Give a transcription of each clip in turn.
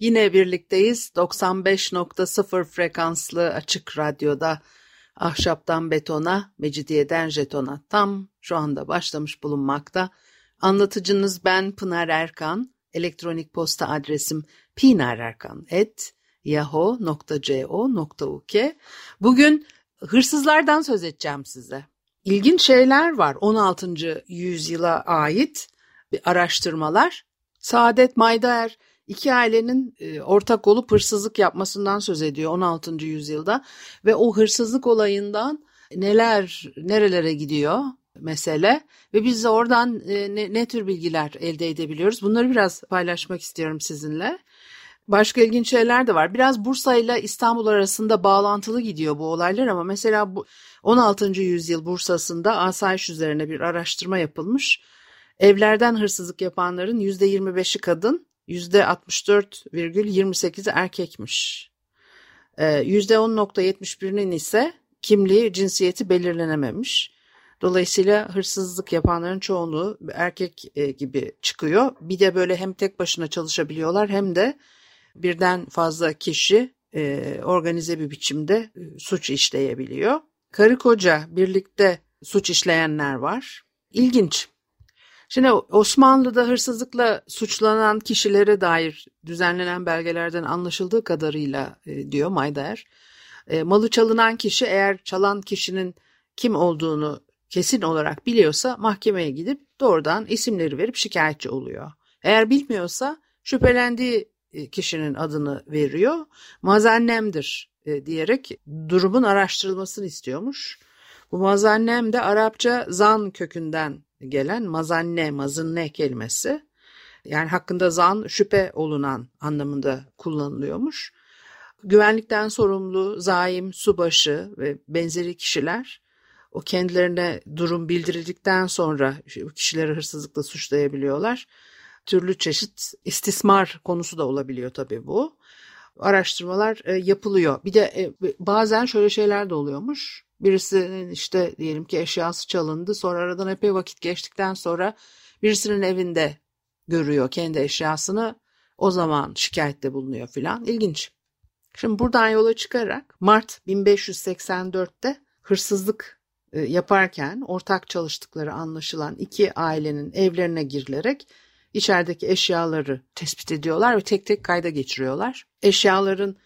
yine birlikteyiz 95.0 frekanslı açık radyoda ahşaptan betona, mecidiyeden jetona tam şu anda başlamış bulunmakta. Anlatıcınız ben Pınar Erkan, elektronik posta adresim pinarerkan.yahoo.co.uk Bugün hırsızlardan söz edeceğim size. İlginç şeyler var 16. yüzyıla ait araştırmalar. Saadet Maydaer iki ailenin e, ortak olup hırsızlık yapmasından söz ediyor 16. yüzyılda ve o hırsızlık olayından neler nerelere gidiyor mesele ve biz de oradan e, ne, ne tür bilgiler elde edebiliyoruz bunları biraz paylaşmak istiyorum sizinle. Başka ilginç şeyler de var. Biraz Bursa ile İstanbul arasında bağlantılı gidiyor bu olaylar ama mesela bu 16. yüzyıl Bursa'sında asayiş üzerine bir araştırma yapılmış. Evlerden hırsızlık yapanların %25'i kadın, %64,28'i erkekmiş. %10.71'inin ise kimliği, cinsiyeti belirlenememiş. Dolayısıyla hırsızlık yapanların çoğunluğu erkek gibi çıkıyor. Bir de böyle hem tek başına çalışabiliyorlar hem de birden fazla kişi organize bir biçimde suç işleyebiliyor. Karı koca birlikte suç işleyenler var. İlginç. Şimdi Osmanlı'da hırsızlıkla suçlanan kişilere dair düzenlenen belgelerden anlaşıldığı kadarıyla e, diyor Maydaer. E, malı çalınan kişi eğer çalan kişinin kim olduğunu kesin olarak biliyorsa mahkemeye gidip doğrudan isimleri verip şikayetçi oluyor. Eğer bilmiyorsa şüphelendiği kişinin adını veriyor. Mazannemdir e, diyerek durumun araştırılmasını istiyormuş. Bu mazannem de Arapça zan kökünden gelen mazanne, mazınne kelimesi. Yani hakkında zan şüphe olunan anlamında kullanılıyormuş. Güvenlikten sorumlu zaim, subaşı ve benzeri kişiler o kendilerine durum bildirildikten sonra kişileri hırsızlıkla suçlayabiliyorlar. Türlü çeşit istismar konusu da olabiliyor tabii bu. Araştırmalar e, yapılıyor. Bir de e, bazen şöyle şeyler de oluyormuş. Birisinin işte diyelim ki eşyası çalındı. Sonra aradan epey vakit geçtikten sonra birisinin evinde görüyor kendi eşyasını. O zaman şikayette bulunuyor filan. İlginç. Şimdi buradan yola çıkarak Mart 1584'te hırsızlık yaparken ortak çalıştıkları anlaşılan iki ailenin evlerine girilerek içerideki eşyaları tespit ediyorlar ve tek tek kayda geçiriyorlar. Eşyaların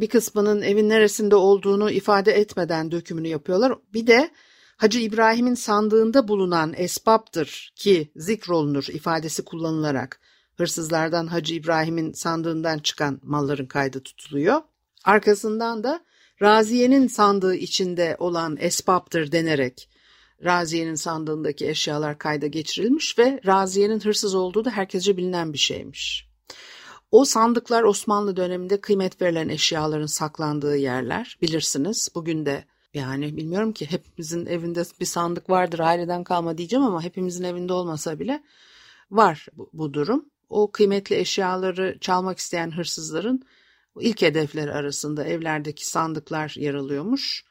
bir kısmının evin neresinde olduğunu ifade etmeden dökümünü yapıyorlar. Bir de Hacı İbrahim'in sandığında bulunan esbaptır ki zikrolunur ifadesi kullanılarak hırsızlardan Hacı İbrahim'in sandığından çıkan malların kaydı tutuluyor. Arkasından da Raziye'nin sandığı içinde olan esbaptır denerek Raziye'nin sandığındaki eşyalar kayda geçirilmiş ve Raziye'nin hırsız olduğu da herkesce bilinen bir şeymiş. O sandıklar Osmanlı döneminde kıymet verilen eşyaların saklandığı yerler bilirsiniz. Bugün de yani bilmiyorum ki hepimizin evinde bir sandık vardır aileden kalma diyeceğim ama hepimizin evinde olmasa bile var bu, bu durum. O kıymetli eşyaları çalmak isteyen hırsızların ilk hedefleri arasında evlerdeki sandıklar yer alıyormuş.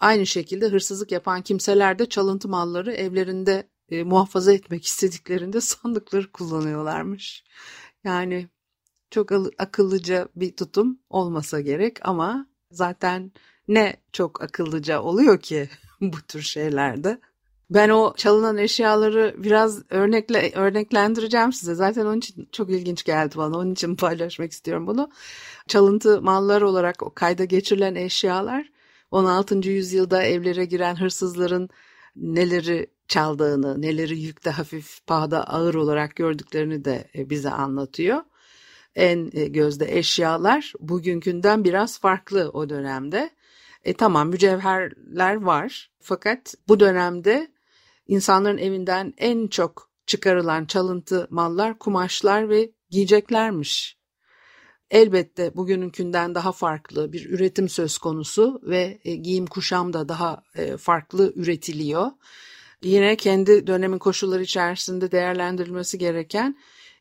Aynı şekilde hırsızlık yapan kimseler de çalıntı malları evlerinde e, muhafaza etmek istediklerinde sandıkları kullanıyorlarmış. Yani çok akıllıca bir tutum olmasa gerek ama zaten ne çok akıllıca oluyor ki bu tür şeylerde. Ben o çalınan eşyaları biraz örnekle örneklendireceğim size. Zaten onun için çok ilginç geldi bana. Onun için paylaşmak istiyorum bunu. Çalıntı mallar olarak o kayda geçirilen eşyalar 16. yüzyılda evlere giren hırsızların neleri çaldığını, neleri yükte hafif, pahada ağır olarak gördüklerini de e, bize anlatıyor. En e, gözde eşyalar bugünkünden biraz farklı o dönemde. E tamam mücevherler var fakat bu dönemde insanların evinden en çok çıkarılan çalıntı mallar kumaşlar ve giyeceklermiş. elbette bugününkünden daha farklı bir üretim söz konusu ve e, giyim kuşam da daha e, farklı üretiliyor. Yine kendi dönemin koşulları içerisinde değerlendirilmesi gereken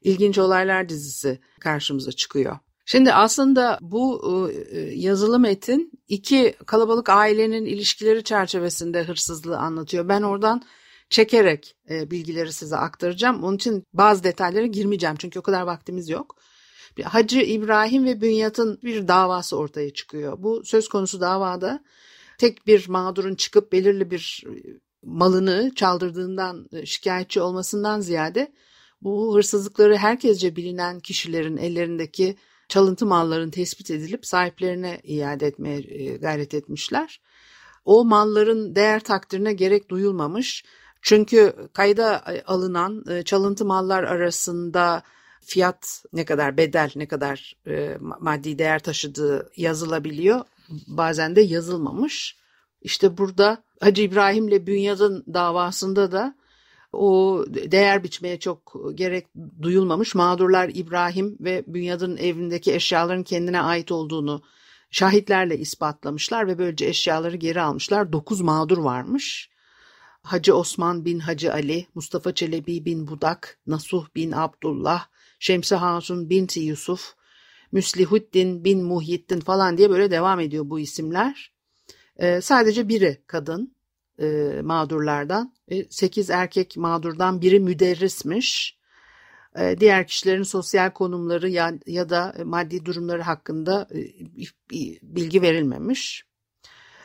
ilginç olaylar dizisi karşımıza çıkıyor. Şimdi aslında bu e, yazılı metin iki kalabalık ailenin ilişkileri çerçevesinde hırsızlığı anlatıyor. Ben oradan çekerek bilgileri size aktaracağım. Onun için bazı detaylara girmeyeceğim çünkü o kadar vaktimiz yok. Hacı İbrahim ve Bünyat'ın bir davası ortaya çıkıyor. Bu söz konusu davada tek bir mağdurun çıkıp belirli bir e, malını çaldırdığından e, şikayetçi olmasından ziyade bu hırsızlıkları herkesce bilinen kişilerin ellerindeki çalıntı malların tespit edilip sahiplerine iade etmeye e, gayret etmişler. O malların değer takdirine gerek duyulmamış. Çünkü kayda alınan çalıntı mallar arasında fiyat ne kadar bedel ne kadar e, maddi değer taşıdığı yazılabiliyor. Bazen de yazılmamış. İşte burada Hacı İbrahim'le Bünyad'ın davasında da o değer biçmeye çok gerek duyulmamış. Mağdurlar İbrahim ve Bünyad'ın evindeki eşyaların kendine ait olduğunu şahitlerle ispatlamışlar ve böylece eşyaları geri almışlar. Dokuz mağdur varmış. Hacı Osman bin Hacı Ali, Mustafa Çelebi bin Budak, Nasuh bin Abdullah, Şemsi Hatun binti Yusuf, Müslihuddin bin Muhyiddin falan diye böyle devam ediyor bu isimler. Ee, sadece biri kadın e, mağdurlardan, e, sekiz erkek mağdurdan biri müderrismiş. E, diğer kişilerin sosyal konumları ya, ya da maddi durumları hakkında e, bilgi verilmemiş.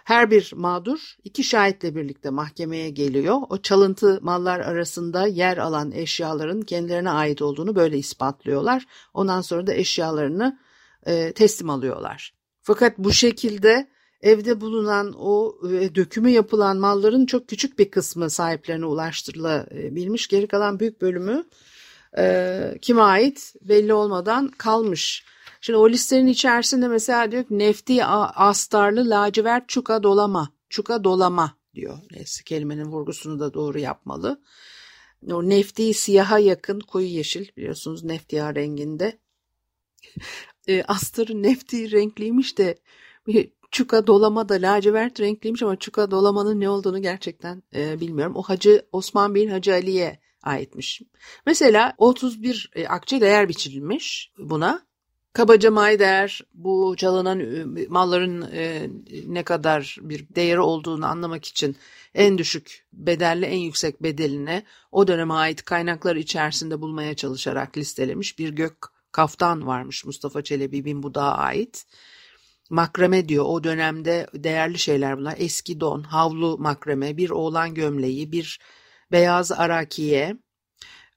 Her bir mağdur iki şahitle birlikte mahkemeye geliyor. O çalıntı mallar arasında yer alan eşyaların kendilerine ait olduğunu böyle ispatlıyorlar. Ondan sonra da eşyalarını e, teslim alıyorlar. Fakat bu şekilde evde bulunan o e, dökümü yapılan malların çok küçük bir kısmı sahiplerine ulaştırılabilmiş. Geri kalan büyük bölümü e, kime ait belli olmadan kalmış. Şimdi o listenin içerisinde mesela diyor ki nefti astarlı lacivert çuka dolama. Çuka dolama diyor. Neyse kelimenin vurgusunu da doğru yapmalı. O nefti siyaha yakın koyu yeşil biliyorsunuz neftiya renginde. e, astarı nefti renkliymiş de çuka dolama da lacivert renkliymiş ama çuka dolamanın ne olduğunu gerçekten e, bilmiyorum. O Hacı Osman bin Hacı Ali'ye aitmiş. Mesela 31 e, akçe değer biçilmiş buna. Kabaca Mayder bu çalınan ıı, malların e, ne kadar bir değeri olduğunu anlamak için en düşük bedelle en yüksek bedeline o döneme ait kaynaklar içerisinde bulmaya çalışarak listelemiş bir gök kaftan varmış Mustafa Çelebi bin Budak'a ait. Makrame diyor o dönemde değerli şeyler bunlar. Eski don, havlu makrame, bir oğlan gömleği, bir beyaz arakiye.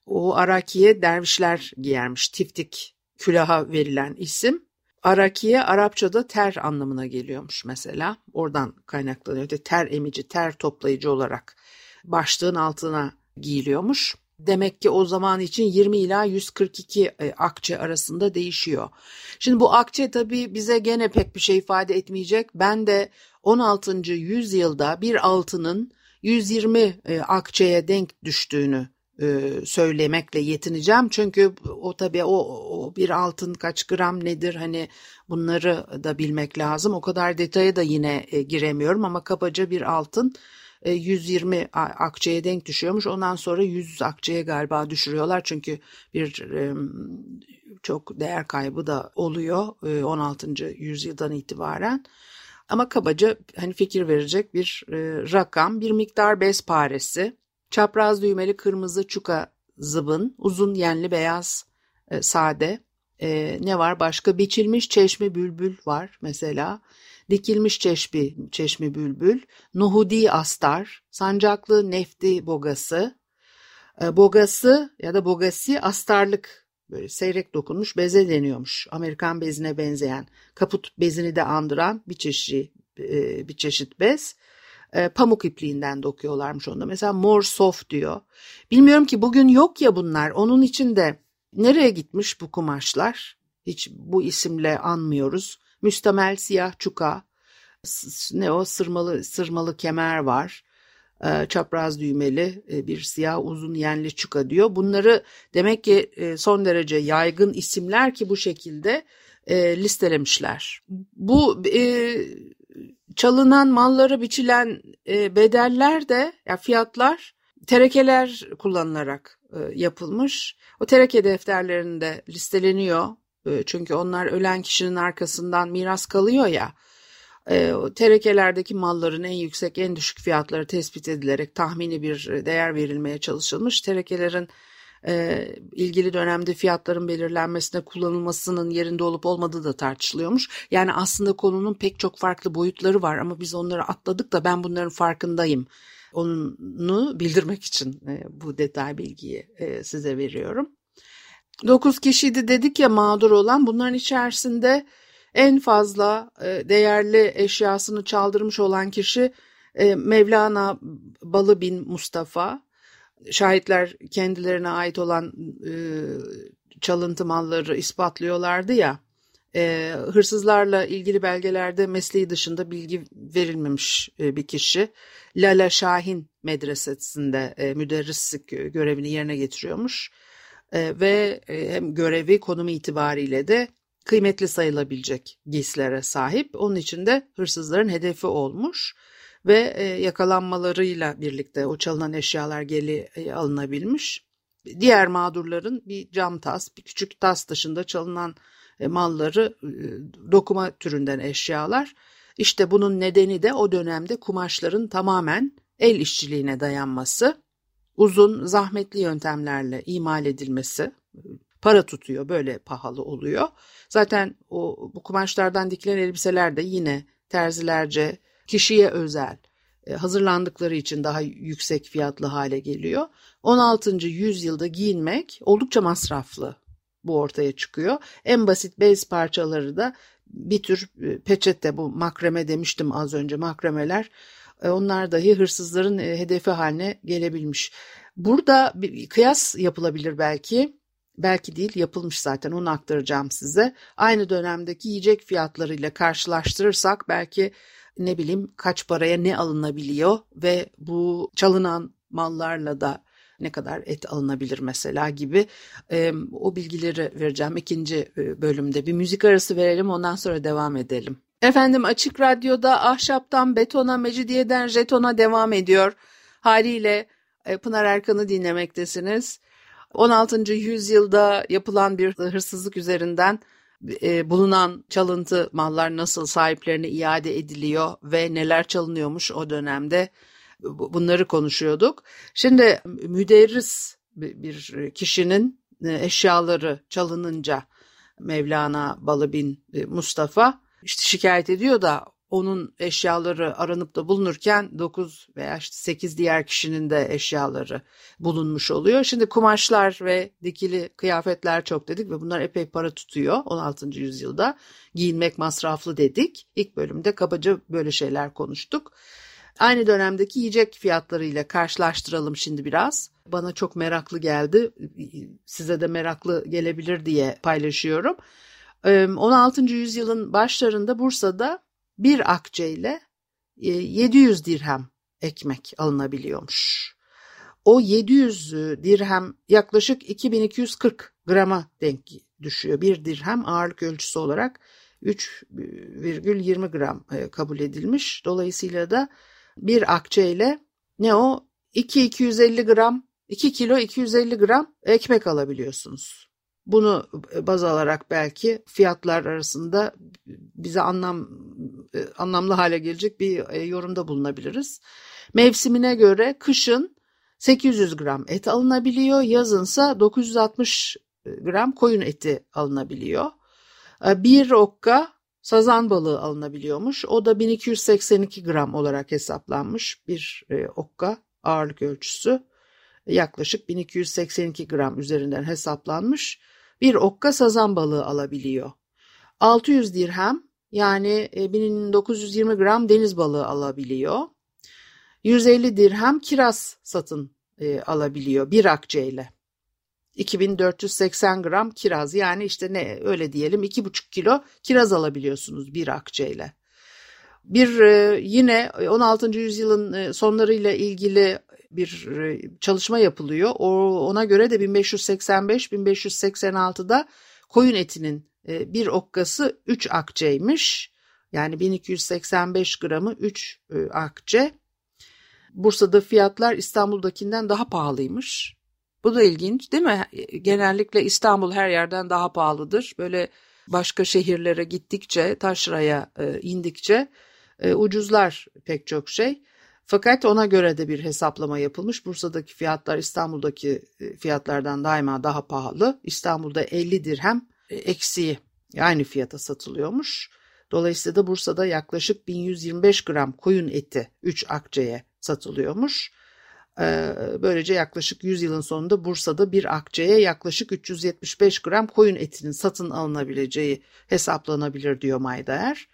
O arakiye dervişler giyermiş. Tiftik külaha verilen isim. Arakiye Arapçada ter anlamına geliyormuş mesela. Oradan kaynaklanıyor. Ter emici, ter toplayıcı olarak başlığın altına giyiliyormuş. Demek ki o zaman için 20 ila 142 e, akçe arasında değişiyor. Şimdi bu akçe tabii bize gene pek bir şey ifade etmeyecek. Ben de 16. yüzyılda bir altının 120 e, akçeye denk düştüğünü e, söylemekle yetineceğim. Çünkü o tabii o, o bir altın kaç gram nedir hani bunları da bilmek lazım. O kadar detaya da yine giremiyorum ama kabaca bir altın 120 e, akçeye denk düşüyormuş. Ondan sonra 100 akçeye galiba düşürüyorlar. Çünkü bir çok değer kaybı da oluyor 16. yüzyıldan itibaren. Ama kabaca hani fikir verecek bir rakam, bir miktar bez paresi Çapraz düğmeli kırmızı çuka zıbın, uzun yenli beyaz e, sade. E, ne var başka? Biçilmiş çeşme bülbül var mesela. Dikilmiş çeşmi, çeşmi bülbül, nuhudi astar, sancaklı nefti bogası, e, bogası ya da bogasi astarlık böyle seyrek dokunmuş beze deniyormuş. Amerikan bezine benzeyen, kaput bezini de andıran bir çeşit e, bir çeşit bez e, pamuk ipliğinden dokuyorlarmış onda. Mesela more soft diyor. Bilmiyorum ki bugün yok ya bunlar. Onun için de nereye gitmiş bu kumaşlar? Hiç bu isimle anmıyoruz. Müstemel siyah çuka, ne o sırmalı sırmalı kemer var. E, çapraz düğmeli e, bir siyah uzun yenli çuka diyor. Bunları demek ki e, son derece yaygın isimler ki bu şekilde e, listelemişler. Bu çalınan mallara biçilen bedeller de ya fiyatlar terekeler kullanılarak yapılmış. O tereke defterlerinde listeleniyor. E, çünkü onlar ölen kişinin arkasından miras kalıyor ya. E, terekelerdeki malların en yüksek en düşük fiyatları tespit edilerek tahmini bir değer verilmeye çalışılmış. Terekelerin e, ilgili dönemde fiyatların belirlenmesine kullanılmasının yerinde olup olmadığı da tartışılıyormuş. Yani aslında konunun pek çok farklı boyutları var ama biz onları atladık da ben bunların farkındayım. Onu bildirmek için e, bu detay bilgiyi e, size veriyorum. 9 kişiydi dedik ya mağdur olan bunların içerisinde en fazla e, değerli eşyasını çaldırmış olan kişi e, Mevlana Balı bin Mustafa şahitler kendilerine ait olan e, çalıntı malları ispatlıyorlardı ya. Hırsızlarla ilgili belgelerde mesleği dışında bilgi verilmemiş bir kişi. Lala Şahin medresesinde müderrislik görevini yerine getiriyormuş. E, ve e, hem görevi konumu itibariyle de kıymetli sayılabilecek giysilere sahip. Onun için de hırsızların hedefi olmuş ve e, yakalanmalarıyla birlikte o çalınan eşyalar geri e, alınabilmiş. Diğer mağdurların bir cam tas, bir küçük tas dışında çalınan malları dokuma türünden eşyalar. İşte bunun nedeni de o dönemde kumaşların tamamen el işçiliğine dayanması, uzun zahmetli yöntemlerle imal edilmesi, para tutuyor böyle pahalı oluyor. Zaten o bu kumaşlardan dikilen elbiseler de yine terzilerce kişiye özel e, hazırlandıkları için daha yüksek fiyatlı hale geliyor. 16. yüzyılda giyinmek oldukça masraflı bu ortaya çıkıyor. En basit bez parçaları da bir tür e, peçete bu makreme demiştim az önce makremeler e, onlar dahi hırsızların hedefi haline gelebilmiş. Burada bir kıyas yapılabilir belki. Belki değil yapılmış zaten onu aktaracağım size. Aynı dönemdeki yiyecek fiyatlarıyla karşılaştırırsak belki ne bileyim kaç paraya ne alınabiliyor ve bu çalınan mallarla da ne kadar et alınabilir mesela gibi e, o bilgileri vereceğim ikinci bölümde. Bir müzik arası verelim ondan sonra devam edelim. Efendim Açık Radyo'da ahşaptan betona, mecidiyeden jetona devam ediyor. Haliyle e, Pınar Erkan'ı dinlemektesiniz. 16. yüzyılda yapılan bir hırsızlık üzerinden e, bulunan çalıntı mallar nasıl sahiplerine iade ediliyor ve neler çalınıyormuş o dönemde bunları konuşuyorduk. Şimdi müderris bir kişinin e, eşyaları çalınınca Mevlana Balı bin e, Mustafa işte şikayet ediyor da onun eşyaları aranıp da bulunurken 9 veya işte 8 diğer kişinin de eşyaları bulunmuş oluyor. Şimdi kumaşlar ve dikili kıyafetler çok dedik ve bunlar epey para tutuyor 16. yüzyılda. Giyinmek masraflı dedik. İlk bölümde kabaca böyle şeyler konuştuk. Aynı dönemdeki yiyecek fiyatlarıyla karşılaştıralım şimdi biraz. Bana çok meraklı geldi. Size de meraklı gelebilir diye paylaşıyorum. 16. yüzyılın başlarında Bursa'da bir akçe ile 700 e, dirhem ekmek alınabiliyormuş. O 700 e, dirhem yaklaşık 2240 grama denk düşüyor. Bir dirhem ağırlık ölçüsü olarak 3,20 gram kabul edilmiş. Dolayısıyla da bir akçe ile ne o 2 gram 2 kilo 250 gram ekmek alabiliyorsunuz. Bunu baz alarak belki fiyatlar arasında bize anlam e, anlamlı hale gelecek bir e, yorumda bulunabiliriz. Mevsimine göre kışın 800 gram et alınabiliyor, yazınsa 960 gram koyun eti alınabiliyor. E, bir okka sazan balığı alınabiliyormuş. O da 1282 gram olarak hesaplanmış bir okka ağırlık ölçüsü yaklaşık 1282 gram üzerinden hesaplanmış bir okka sazan balığı alabiliyor. 600 dirhem yani 1920 e, gram deniz balığı alabiliyor. 150 dirhem kiraz satın e, alabiliyor bir akçeyle. 2480 gram kiraz yani işte ne öyle diyelim 2,5 kilo kiraz alabiliyorsunuz bir akçeyle. Bir e, yine 16. yüzyılın e, sonlarıyla ilgili bir e, çalışma yapılıyor. O, ona göre de 1585-1586'da koyun etinin e, bir okkası 3 akçeymiş. Yani 1285 gramı 3 e, akçe. Bursa'da fiyatlar İstanbul'dakinden daha pahalıymış. Bu da ilginç değil mi? Genellikle İstanbul her yerden daha pahalıdır. Böyle başka şehirlere gittikçe, taşraya indikçe ucuzlar pek çok şey. Fakat ona göre de bir hesaplama yapılmış. Bursa'daki fiyatlar İstanbul'daki e, fiyatlardan daima daha pahalı. İstanbul'da 50 dirhem e, eksiği aynı fiyata satılıyormuş. Dolayısıyla da Bursa'da yaklaşık 1125 gram koyun eti 3 akçeye satılıyormuş. Ee, böylece yaklaşık 100 yılın sonunda Bursa'da bir akçeye yaklaşık 375 gram koyun etinin satın alınabileceği hesaplanabilir diyor Maydaer.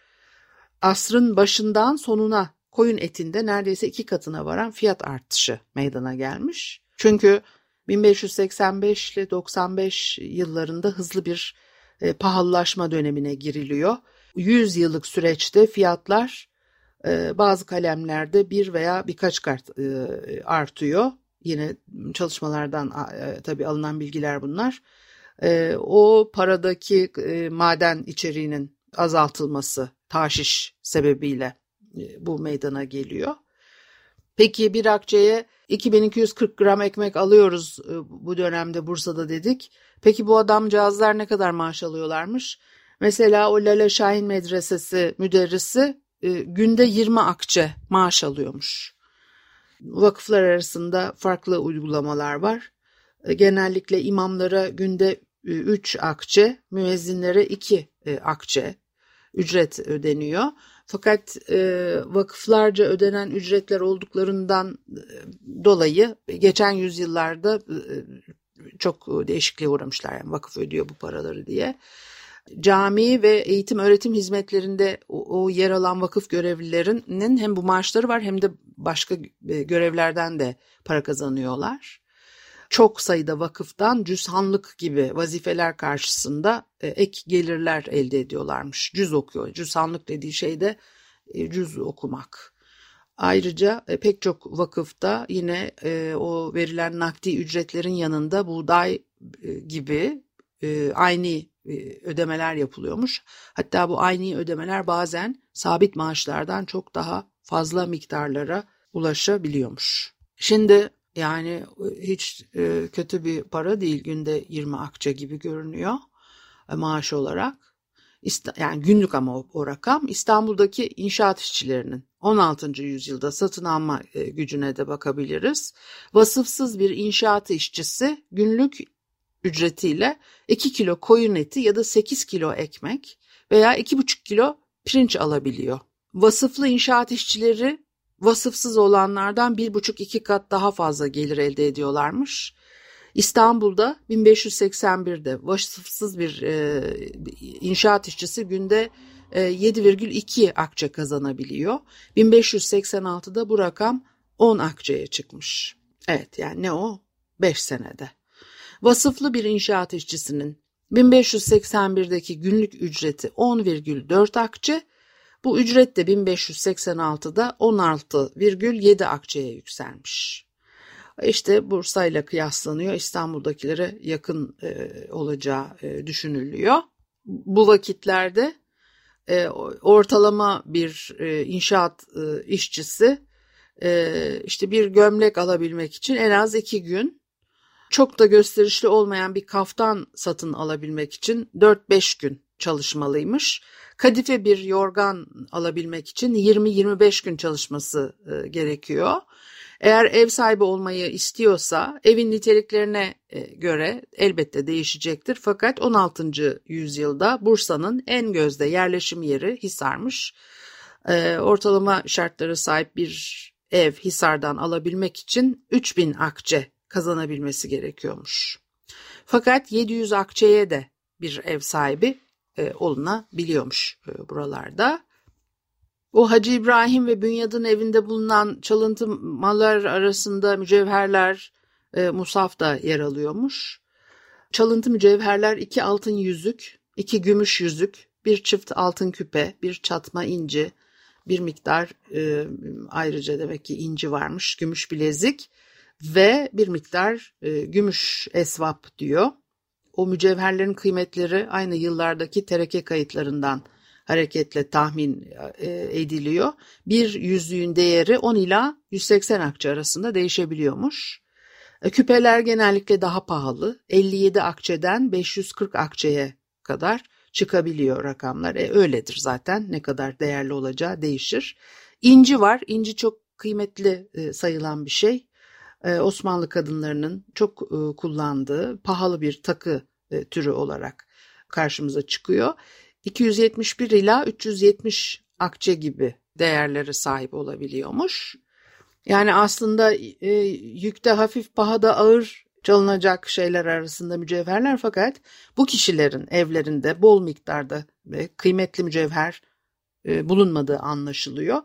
Asrın başından sonuna koyun etinde neredeyse iki katına varan fiyat artışı meydana gelmiş. Çünkü 1585 ile 95 yıllarında hızlı bir e, pahalılaşma dönemine giriliyor. 100 yıllık süreçte fiyatlar e, bazı kalemlerde bir veya birkaç kart e, artıyor. Yine çalışmalardan e, tabii alınan bilgiler bunlar. E, o paradaki e, maden içeriğinin azaltılması taşiş sebebiyle bu meydana geliyor. Peki bir akçeye 2240 gram ekmek alıyoruz e, bu dönemde Bursa'da dedik. Peki bu adamcağızlar ne kadar maaş alıyorlarmış? Mesela o Lale Şahin Medresesi müderrisi e, günde 20 akçe maaş alıyormuş. Vakıflar arasında farklı uygulamalar var. Genellikle imamlara günde 3 akçe, müezzinlere 2 akçe ücret ödeniyor. Fakat e, vakıflarca ödenen ücretler olduklarından e, dolayı geçen yüzyıllarda e, çok değişikliğe uğramışlar. Yani vakıf ödüyor bu paraları diye. Cami ve eğitim öğretim hizmetlerinde o, o yer alan vakıf görevlilerinin hem bu maaşları var hem de başka e, görevlerden de para kazanıyorlar çok sayıda vakıftan cüzhanlık gibi vazifeler karşısında e, ek gelirler elde ediyorlarmış. Cüz okuyor. Cüzhanlık dediği şey de e, cüz okumak. Ayrıca e, pek çok vakıfta yine o verilen nakdi ücretlerin yanında buğday gibi aynı ödemeler yapılıyormuş. Hatta bu aynı ödemeler bazen sabit maaşlardan çok daha fazla miktarlara ulaşabiliyormuş. Şimdi yani e, hiç e, kötü bir para değil günde 20 akçe gibi görünüyor e, maaş olarak. Yani günlük ama o, o rakam İstanbul'daki inşaat işçilerinin 16. yüzyılda satın alma gücüne de bakabiliriz. Vasıfsız bir inşaat işçisi günlük ücretiyle 2 kilo koyun eti ya da 8 kilo ekmek veya 2,5 kilo pirinç alabiliyor. Vasıflı inşaat işçileri vasıfsız olanlardan bir buçuk iki kat daha fazla gelir elde ediyorlarmış. İstanbul'da 1581'de vasıfsız bir e, inşaat işçisi günde e, 7,2 akçe kazanabiliyor. 1586'da bu rakam 10 akçeye çıkmış. Evet yani ne o? 5 senede. Vasıflı bir inşaat işçisinin 1581'deki günlük ücreti 10,4 akçe, bu ücret de 1586'da 16,7 akçeye yükselmiş. İşte Bursa ile kıyaslanıyor. İstanbul'dakilere yakın e, olacağı e, düşünülüyor. Bu vakitlerde e, ortalama bir e, inşaat e, işçisi e, işte bir gömlek alabilmek için en az iki gün çok da gösterişli olmayan bir kaftan satın alabilmek için 4-5 gün çalışmalıymış. Kadife bir yorgan alabilmek için 20-25 gün çalışması e, gerekiyor. Eğer ev sahibi olmayı istiyorsa evin niteliklerine e, göre elbette değişecektir. Fakat 16. yüzyılda Bursa'nın en gözde yerleşim yeri Hisar'mış. E, ortalama şartlara sahip bir ev Hisar'dan alabilmek için 3000 akçe kazanabilmesi gerekiyormuş. Fakat 700 akçeye de bir ev sahibi e, olunabiliyormuş e, buralarda. O Hacı İbrahim ve Bünyad'ın evinde bulunan çalıntı mallar arasında mücevherler, e, musaf da yer alıyormuş. Çalıntı mücevherler iki altın yüzük, iki gümüş yüzük, bir çift altın küpe, bir çatma inci, bir miktar e, ayrıca demek ki inci varmış, gümüş bilezik ve bir miktar e, gümüş esvap diyor. O mücevherlerin kıymetleri aynı yıllardaki tereke kayıtlarından hareketle tahmin e, ediliyor. Bir yüzüğün değeri 10 ila 180 akçe arasında değişebiliyormuş. E, küpeler genellikle daha pahalı. 57 akçeden 540 akçeye kadar çıkabiliyor rakamlar. E, öyledir zaten ne kadar değerli olacağı değişir. İnci var. İnci çok kıymetli e, sayılan bir şey. Osmanlı kadınlarının çok kullandığı pahalı bir takı e, türü olarak karşımıza çıkıyor. 271 ila 370 akçe gibi değerlere sahip olabiliyormuş. Yani aslında e, yükte hafif pahada ağır çalınacak şeyler arasında mücevherler fakat bu kişilerin evlerinde bol miktarda ve kıymetli mücevher e, bulunmadığı anlaşılıyor.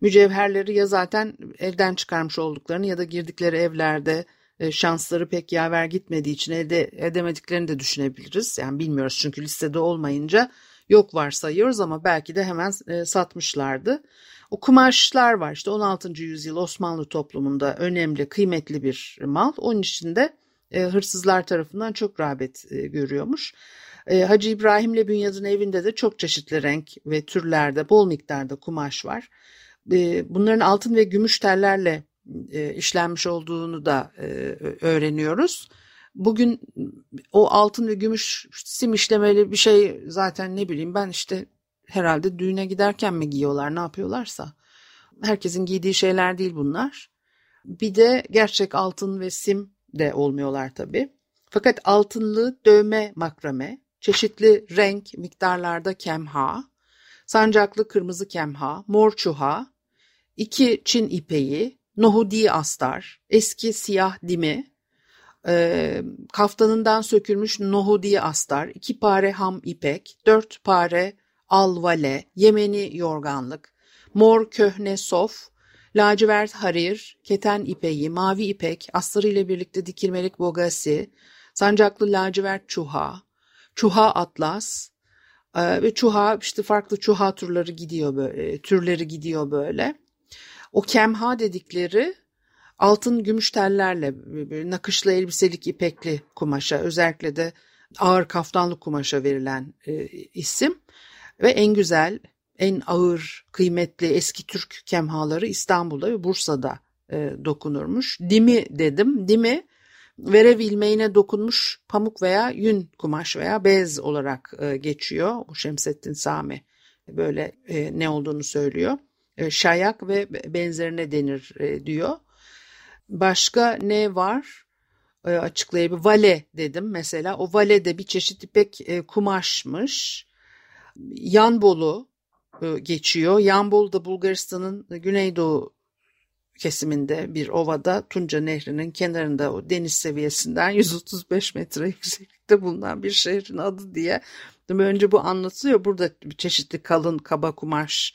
Mücevherleri ya zaten evden çıkarmış olduklarını ya da girdikleri evlerde e, şansları pek yaver gitmediği için elde edemediklerini de düşünebiliriz. Yani bilmiyoruz çünkü listede olmayınca yok varsayıyoruz ama belki de hemen e, satmışlardı. O kumaşlar var işte 16. yüzyıl Osmanlı toplumunda önemli kıymetli bir mal. Onun için de e, hırsızlar tarafından çok rağbet e, görüyormuş. E, Hacı İbrahim'le Bünyad'ın evinde de çok çeşitli renk ve türlerde bol miktarda kumaş var. E, bunların altın ve gümüş tellerle e, işlenmiş olduğunu da e, öğreniyoruz. Bugün o altın ve gümüş sim işlemeli bir şey zaten ne bileyim ben işte herhalde düğüne giderken mi giyiyorlar ne yapıyorlarsa. Herkesin giydiği şeyler değil bunlar. Bir de gerçek altın ve sim de olmuyorlar tabii. Fakat altınlı dövme makrame, çeşitli renk miktarlarda kemha, sancaklı kırmızı kemha, mor çuha, iki Çin ipeği, nohudi astar, eski siyah dimi, e, kaftanından sökülmüş nohudi astar, iki pare ham ipek, dört pare alvale, yemeni yorganlık, mor köhne sof, lacivert harir, keten ipeği, mavi ipek, astarı ile birlikte dikilmelik bogasi, sancaklı lacivert çuha, çuha atlas e, ve çuha işte farklı çuha türleri gidiyor böyle, türleri gidiyor böyle. O kemha dedikleri altın gümüş tellerle nakışlı elbiselik ipekli kumaşa özellikle de ağır kaftanlı kumaşa verilen e, isim ve en güzel en ağır kıymetli eski Türk kemhaları İstanbul'da ve Bursa'da e, dokunurmuş. Dimi dedim. Dimi verev ilmeğine dokunmuş pamuk veya yün kumaş veya bez olarak e, geçiyor. Bu Şemsettin Sami böyle e, ne olduğunu söylüyor. E, şayak ve benzerine denir e, diyor. Başka ne var? E, açıklayabilir. Vale dedim mesela. O vale de bir çeşit ipek kumaşmış. Yanbolu geçiyor. Yanbolu da Bulgaristan'ın güneydoğu kesiminde bir ovada Tunca Nehri'nin kenarında o deniz seviyesinden 135 metre yükseklikte bulunan bir şehrin adı diye. Önce bu anlatılıyor. Burada çeşitli kalın kaba kumaş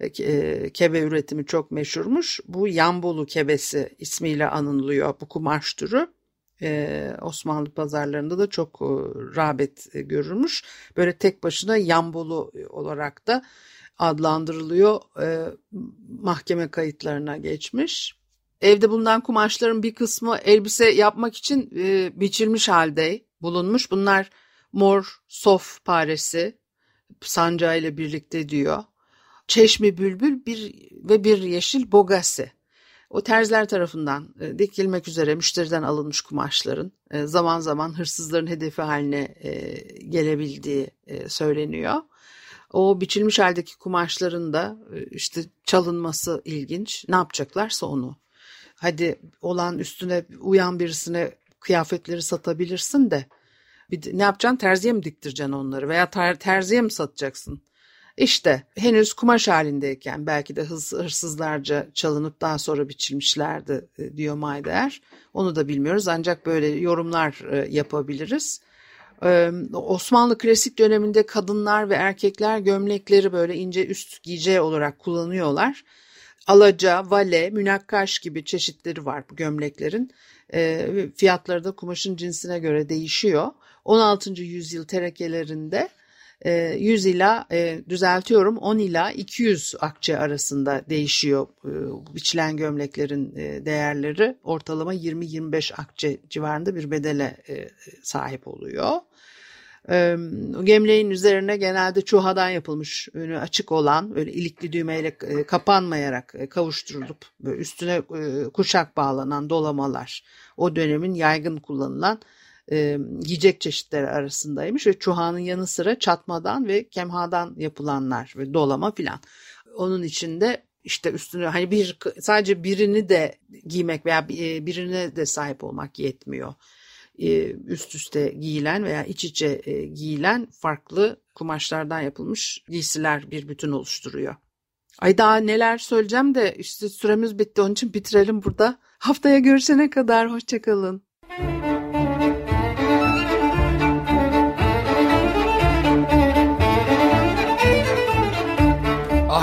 e, e, kebe üretimi çok meşhurmuş. Bu Yanbolu kebesi ismiyle anılıyor bu kumaş türü. Ee, Osmanlı pazarlarında da çok e, rağbet görülmüş. Böyle tek başına Yanbolu olarak da adlandırılıyor. E, mahkeme kayıtlarına geçmiş. Evde bulunan kumaşların bir kısmı elbise yapmak için e, biçilmiş halde bulunmuş. Bunlar mor sof paresi sancağıyla birlikte diyor. Çeşmi bülbül bir ve bir yeşil bogası. O terziler tarafından e, dikilmek üzere müşteriden alınmış kumaşların e, zaman zaman hırsızların hedefi haline e, gelebildiği söyleniyor. O biçilmiş haldeki kumaşların da işte çalınması ilginç. Ne yapacaklarsa onu. Hadi olan üstüne uyan birisine kıyafetleri satabilirsin de bir, ne yapacaksın terziye mi diktireceksin onları veya ter, terziye mi satacaksın? İşte henüz kumaş halindeyken belki de hız, hırsızlarca çalınıp daha sonra biçilmişlerdi e, diyor Mayder. Onu da bilmiyoruz ancak böyle yorumlar e, yapabiliriz. Osmanlı klasik döneminde kadınlar ve erkekler gömlekleri böyle ince üst giyeceği olarak kullanıyorlar. Alaca, vale, münakkaş gibi çeşitleri var bu gömleklerin. Fiyatları da kumaşın cinsine göre değişiyor. 16. yüzyıl terekelerinde 100 ila düzeltiyorum 10 ila 200 akçe arasında değişiyor biçilen gömleklerin değerleri ortalama 20-25 akçe civarında bir bedele sahip oluyor. Gemleğin üzerine genelde çuhadan yapılmış önü açık olan öyle ilikli düğmeyle kapanmayarak kavuşturulup üstüne kuşak bağlanan dolamalar o dönemin yaygın kullanılan e, yiyecek çeşitleri arasındaymış ve çuhanın yanı sıra çatmadan ve kemhadan yapılanlar ve dolama filan. Onun içinde işte üstüne hani bir sadece birini de giymek veya birine de sahip olmak yetmiyor. Üst üste giyilen veya iç içe giyilen farklı kumaşlardan yapılmış giysiler bir bütün oluşturuyor. Ay daha neler söyleyeceğim de işte süremiz bitti onun için bitirelim burada. Haftaya görüşene kadar hoşçakalın.